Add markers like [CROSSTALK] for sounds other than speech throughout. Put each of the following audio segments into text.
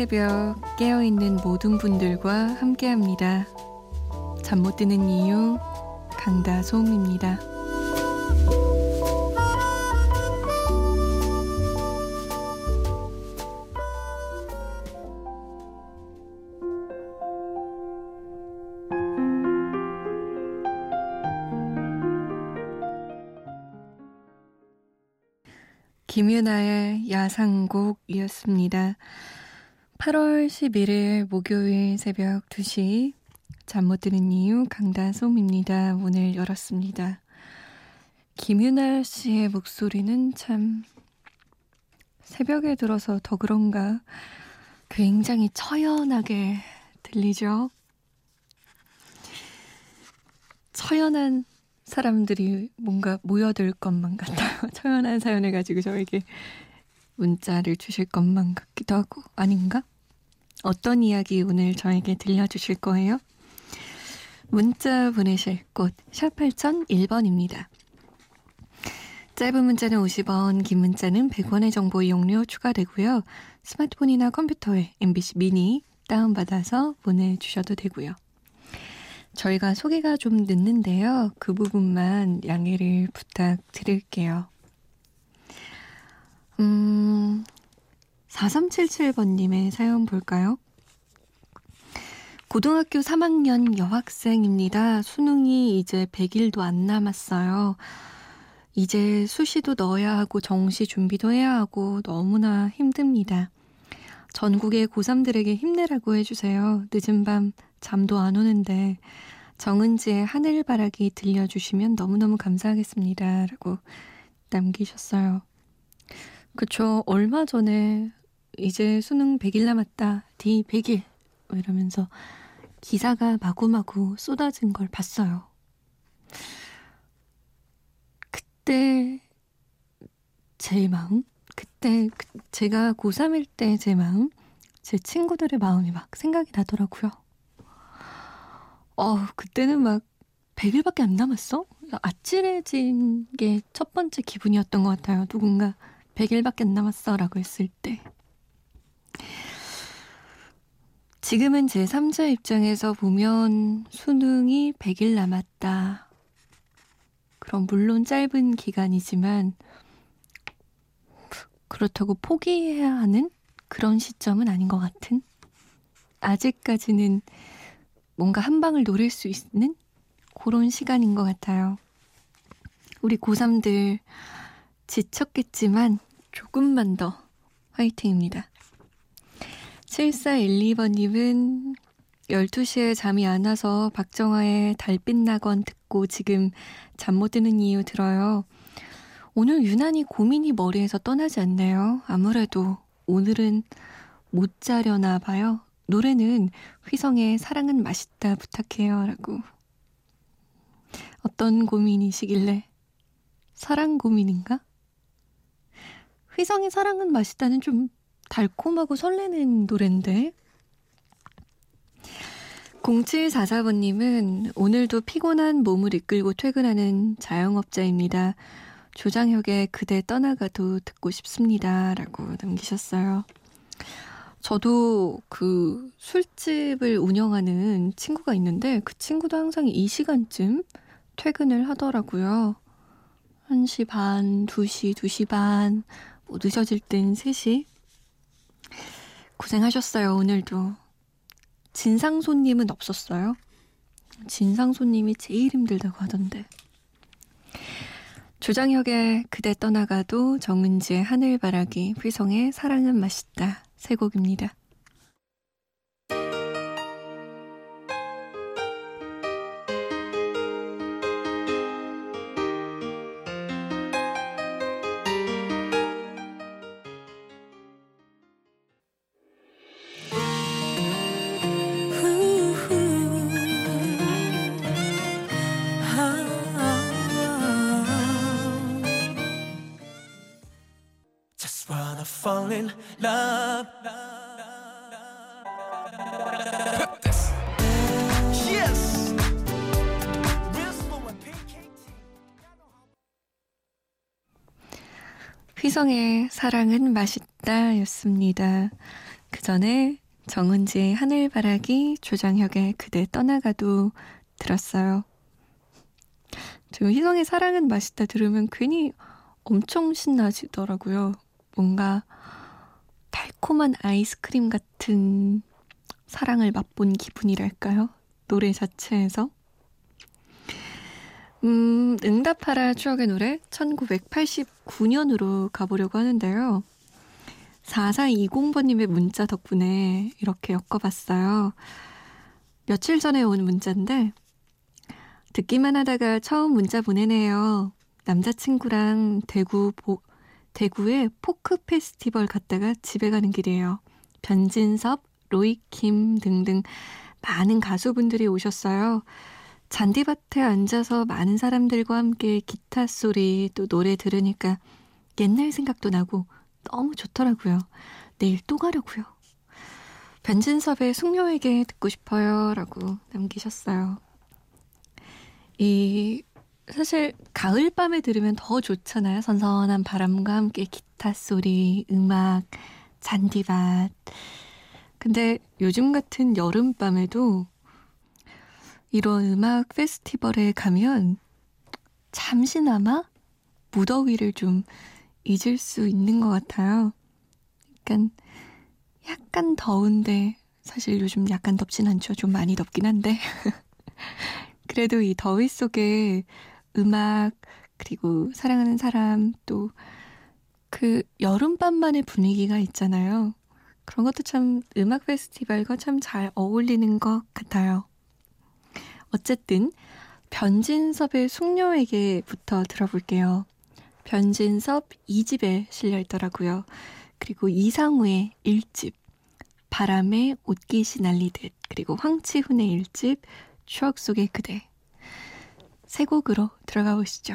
새벽 깨어있는 모든 분들과 함께합니다. 잠 못 드는 이유 강다솜입니다. 김유나의 야상곡이었습니다. 8월 11일 목요일 새벽 2시 잠 못 드는 이유 강다솜입니다. 문을 열었습니다. 김유나 씨의 목소리는 참 새벽에 들어서 더 그런가 굉장히 처연하게 들리죠. 처연한 사람들이 뭔가 모여들 것만 같아요. [LAUGHS] 처연한 사연을 가지고 저에게 문자를 주실 것만 같기도 하고 아닌가? 어떤 이야기 오늘 저에게 들려주실 거예요? 문자 보내실 곳 샵 8001번입니다. 짧은 문자는 50원, 긴 문자는 100원의 정보 이용료 추가되고요. 스마트폰이나 컴퓨터에 MBC 미니 다운받아서 보내주셔도 되고요. 저희가 소개가 좀 늦는데요. 그 부분만 양해를 부탁드릴게요. 음, 4377번님의 사연 볼까요? 고등학교 3학년 여학생입니다. 수능이 이제 100일도 안 남았어요. 이제 수시도 넣어야 하고 정시 준비도 해야 하고 너무나 힘듭니다. 전국의 고3들에게 힘내라고 해주세요. 늦은 밤 잠도 안 오는데 정은지의 하늘바라기 들려주시면 너무너무 감사하겠습니다. 라고 남기셨어요. 그쵸. 얼마 전에 이제 수능 100일 남았다. D 100일. 이러면서 기사가 마구마구 쏟아진 걸 봤어요. 그때 제 마음? 그때 그 제가 고3일 때 제 마음? 제 친구들의 마음이 막 생각이 나더라고요. 어, 그때는 막 100일밖에 안 남았어? 아찔해진 게 첫 번째 기분이었던 것 같아요. 누군가 100일밖에 안 남았어 라고 했을 때. 지금은 제 3자 입장에서 보면 수능이 100일 남았다. 그럼 물론 짧은 기간이지만 그렇다고 포기해야 하는 그런 시점은 아닌 것 같은? 아직까지는 뭔가 한 방을 노릴 수 있는 그런 시간인 것 같아요. 우리 고3들 지쳤겠지만 조금만 더 화이팅입니다. 7412번님은 12시에 잠이 안 와서 박정아의 달빛 낙원 듣고 지금 잠 못 드는 이유 들어요. 오늘 유난히 고민이 머리에서 떠나지 않네요. 아무래도 오늘은 못 자려나 봐요. 노래는 휘성의 사랑은 맛있다 부탁해요. 라고. 어떤 고민이시길래? 사랑 고민인가? 휘성의 사랑은 맛있다는 좀 달콤하고 설레는 노래인데. 0744번님은 오늘도 피곤한 몸을 이끌고 퇴근하는 자영업자입니다. 조장혁의 그대 떠나가도 듣고 싶습니다. 라고 남기셨어요. 저도 그 술집을 운영하는 친구가 있는데 그 친구도 항상 이 시간쯤 퇴근을 하더라고요. 1시 반, 2시, 2시 반, 뭐 늦어질 땐 3시. 고생하셨어요, 오늘도. 진상 손님은 없었어요? 진상 손님이 제일 힘들다고 하던데. 조장혁의 그대 떠나가도 정은지의 하늘바라기, 휘성의 사랑은 맛있다. 세 곡입니다. Fall in love. Yes. 휘성의 사랑은 맛있다 였습니다. 그 전에 정은지의 하늘바라기, 조장혁의 그대 떠나가도 들었어요. 지금 휘성의 사랑은 맛있다 들으면 괜히 엄청 신나지더라고요. 뭔가 달콤한 아이스크림 같은 사랑을 맛본 기분이랄까요? 노래 자체에서. 음, 응답하라 추억의 노래 1989년으로 가보려고 하는데요. 4420번님의 문자 덕분에 이렇게 엮어봤어요. 며칠 전에 온 문자인데, 듣기만 하다가 처음 문자 보내네요. 남자친구랑 대구, 보, 대구에 포크 페스티벌 갔다가 집에 가는 길이에요. 변진섭, 로이킴 등등 많은 가수분들이 오셨어요. 잔디밭에 앉아서 많은 사람들과 함께 기타 소리 또 노래 들으니까 옛날 생각도 나고 너무 좋더라고요. 내일 또 가려고요. 변진섭의 숙녀에게 듣고 싶어요. 라고 남기셨어요. 이, 사실, 가을 밤에 들으면 더 좋잖아요. 선선한 바람과 함께 기타 소리, 음악, 잔디밭. 근데 요즘 같은 여름밤에도 이런 음악 페스티벌에 가면 잠시나마 무더위를 좀 잊을 수 있는 것 같아요. 약간, 약간 더운데, 사실 요즘 약간 덥진 않죠. 좀 많이 덥긴 한데. [LAUGHS] 그래도 이 더위 속에 음악, 그리고 사랑하는 사람, 또 그 여름밤만의 분위기가 있잖아요. 그런 것도 참 음악 페스티벌과 참 잘 어울리는 것 같아요. 어쨌든 변진섭의 숙녀에게부터 들어볼게요. 변진섭 2집에 실려 있더라고요. 그리고 이상우의 1집 바람에 옷깃이 날리듯 그리고 황치훈의 1집 추억 속의 그대 세 곡으로 들어가 보시죠.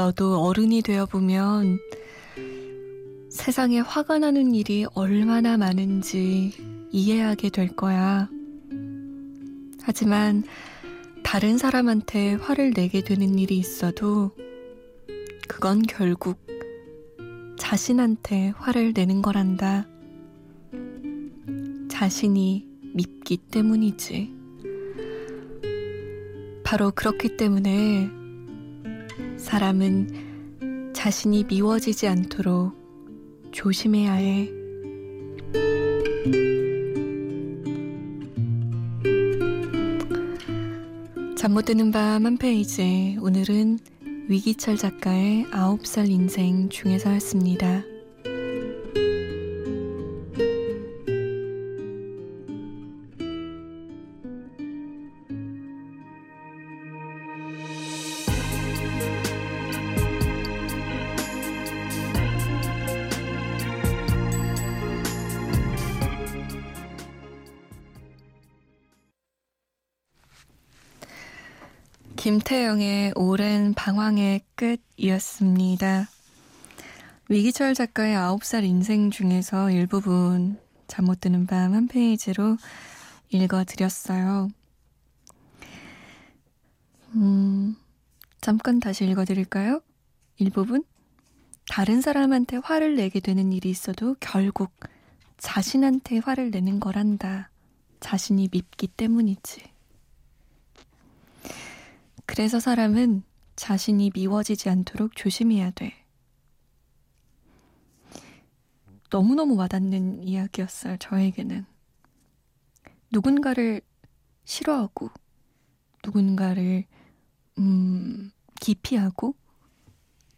너도 어른이 되어 보면 세상에 화가 나는 일이 얼마나 많은지 이해하게 될 거야. 하지만 다른 사람한테 화를 내게 되는 일이 있어도 그건 결국 자신한테 화를 내는 거란다. 자신이 밉기 때문이지. 바로 그렇기 때문에 사람은 자신이 미워지지 않도록 조심해야 해. 잠 못 드는 밤 한 페이지. 오늘은 위기철 작가의 아홉 살 인생 중에서였습니다. 김태영의 오랜 방황의 끝이었습니다. 위기철 작가의 9살 인생 중에서 일부분 잠 못 드는 밤 한 페이지로 읽어드렸어요. 음, 잠깐 다시 읽어드릴까요? 일부분? 다른 사람한테 화를 내게 되는 일이 있어도 결국 자신한테 화를 내는 거란다. 자신이 밉기 때문이지. 그래서 사람은 자신이 미워지지 않도록 조심해야 돼. 너무너무 와닿는 이야기였어요, 저에게는. 누군가를 싫어하고, 누군가를, 음, 기피하고,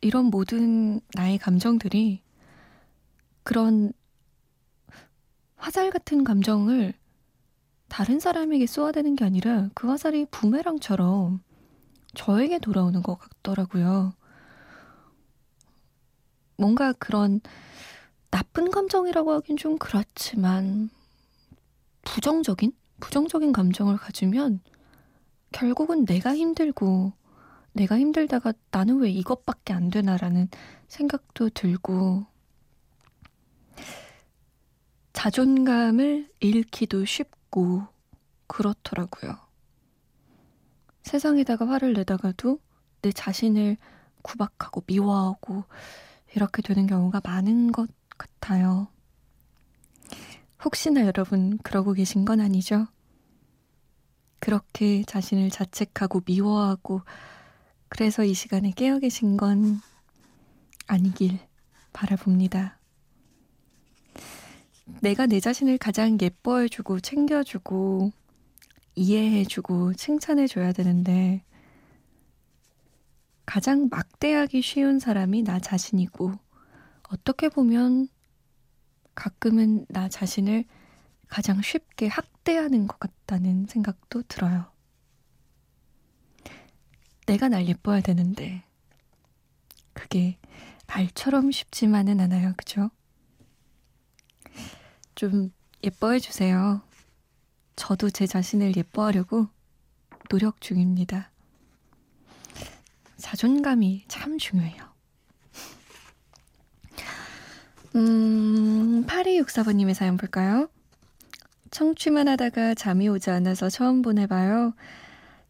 이런 모든 나의 감정들이 그런 화살 같은 감정을 다른 사람에게 쏘아대는 게 아니라 그 화살이 부메랑처럼 저에게 돌아오는 것 같더라고요. 뭔가 그런 나쁜 감정이라고 하긴 좀 그렇지만 부정적인 부정적인 감정을 가지면 결국은 내가 힘들고 내가 힘들다가 나는 왜 이것밖에 안 되나라는 생각도 들고 자존감을 잃기도 쉽고 그렇더라고요. 세상에다가 화를 내다가도 내 자신을 구박하고 미워하고 이렇게 되는 경우가 많은 것 같아요. 혹시나 여러분 그러고 계신 건 아니죠? 그렇게 자신을 자책하고 미워하고 그래서 이 시간에 깨어 계신 건 아니길 바라봅니다. 내가 내 자신을 가장 예뻐해주고 챙겨주고 이해해주고 칭찬해줘야 되는데 가장 막대하기 쉬운 사람이 나 자신이고 어떻게 보면 가끔은 나 자신을 가장 쉽게 학대하는 것 같다는 생각도 들어요. 내가 날 예뻐야 되는데 그게 말처럼 쉽지만은 않아요. 그죠? 좀 예뻐해 주세요. 저도 제 자신을 예뻐하려고 노력 중입니다. 자존감이 참 중요해요. 음, 8264번님의 사연 볼까요? 청취만 하다가 잠이 오지 않아서 처음 보내봐요.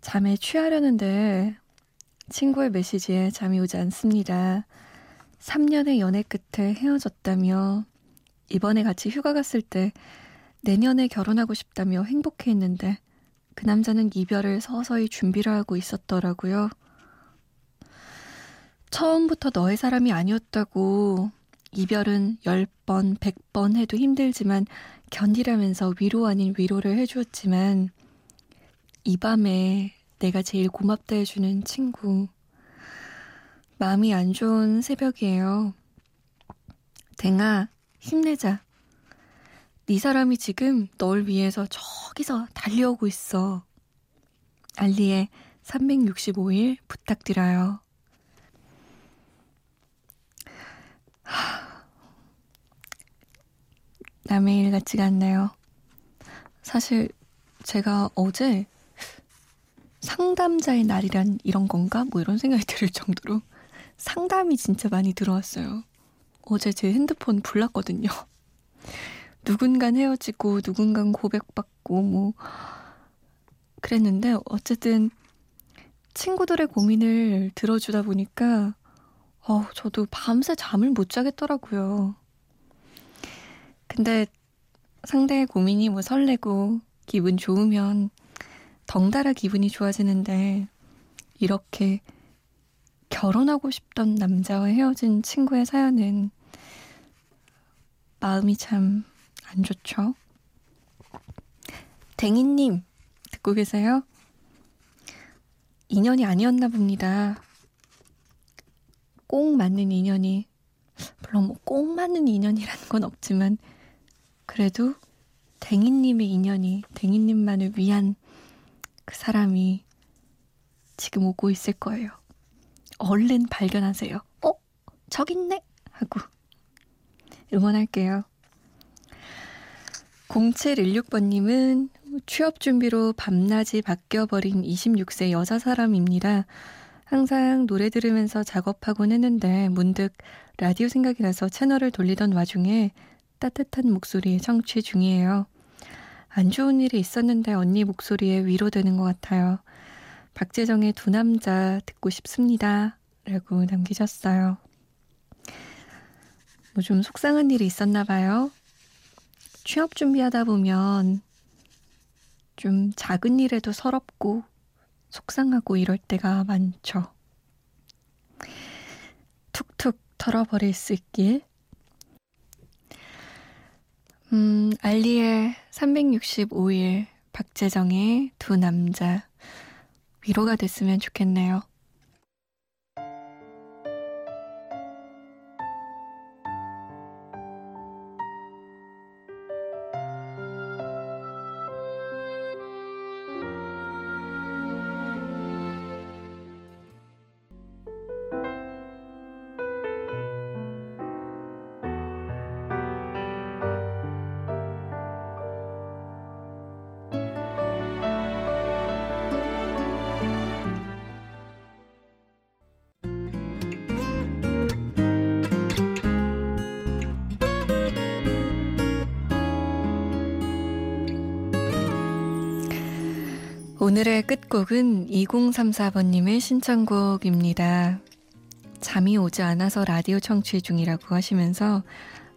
잠에 취하려는데 친구의 메시지에 잠이 오지 않습니다. 3년의 연애 끝에 헤어졌다며 이번에 같이 휴가 갔을 때 내년에 결혼하고 싶다며 행복해 했는데 그 남자는 이별을 서서히 준비를 하고 있었더라고요. 처음부터 너의 사람이 아니었다고 이별은 10번, 100번 해도 힘들지만 견디라면서 위로 아닌 위로를 해주었지만 이 밤에 내가 제일 고맙다 해주는 친구. 마음이 안 좋은 새벽이에요. 댕아, 힘내자. 네 사람이 지금 널 위해서 저기서 달려오고 있어. 알리의 365일 부탁드려요. 남의 일 같지가 않네요. 사실 제가 어제 상담자의 날이란 이런 건가? 뭐 이런 생각이 들 정도로 상담이 진짜 많이 들어왔어요. 어제 제 핸드폰 불났거든요. 누군간 헤어지고 누군간 고백받고 뭐 그랬는데 어쨌든 친구들의 고민을 들어주다 보니까 어, 저도 밤새 잠을 못 자겠더라고요. 근데 상대의 고민이 뭐 설레고 기분 좋으면 덩달아 기분이 좋아지는데 이렇게 결혼하고 싶던 남자와 헤어진 친구의 사연은 마음이 참 안 좋죠. 댕이님, 듣고 계세요? 인연이 아니었나 봅니다. 꼭 맞는 인연이, 물론 뭐 꼭 맞는 인연이라는 건 없지만, 그래도 댕이님의 인연이, 댕이님만을 위한 그 사람이 지금 오고 있을 거예요. 얼른 발견하세요. 어? 저기 있네? 하고 응원할게요. 0716번님은 취업 준비로 밤낮이 바뀌어버린 26세 여자 사람입니다. 항상 노래 들으면서 작업하곤 했는데 문득 라디오 생각이 나서 채널을 돌리던 와중에 따뜻한 목소리에 청취 중이에요. 안 좋은 일이 있었는데 언니 목소리에 위로되는 것 같아요. 박재정의 두 남자 듣고 싶습니다. 라고 남기셨어요. 뭐 좀 속상한 일이 있었나 봐요. 취업 준비하다 보면 좀 작은 일에도 서럽고 속상하고 이럴 때가 많죠. 툭툭 털어버릴 수 있길. 음, 알리의 365일 박재정의 두 남자 위로가 됐으면 좋겠네요. 오늘의 끝곡은 2034번님의 신청곡입니다. 잠이 오지 않아서 라디오 청취 중이라고 하시면서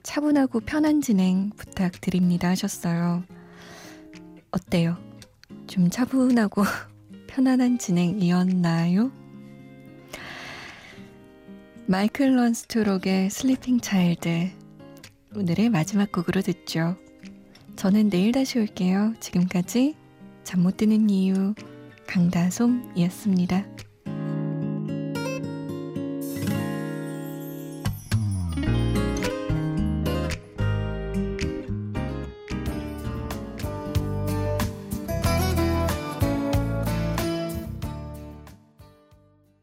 차분하고 편한 진행 부탁드립니다 하셨어요. 어때요? 좀 차분하고 [LAUGHS] 편안한 진행이었나요? Michael Learns to Rock의 Sleeping Child 오늘의 마지막 곡으로 듣죠. 저는 내일 다시 올게요. 지금까지 잠 못 드는 이유 강다솜이었습니다.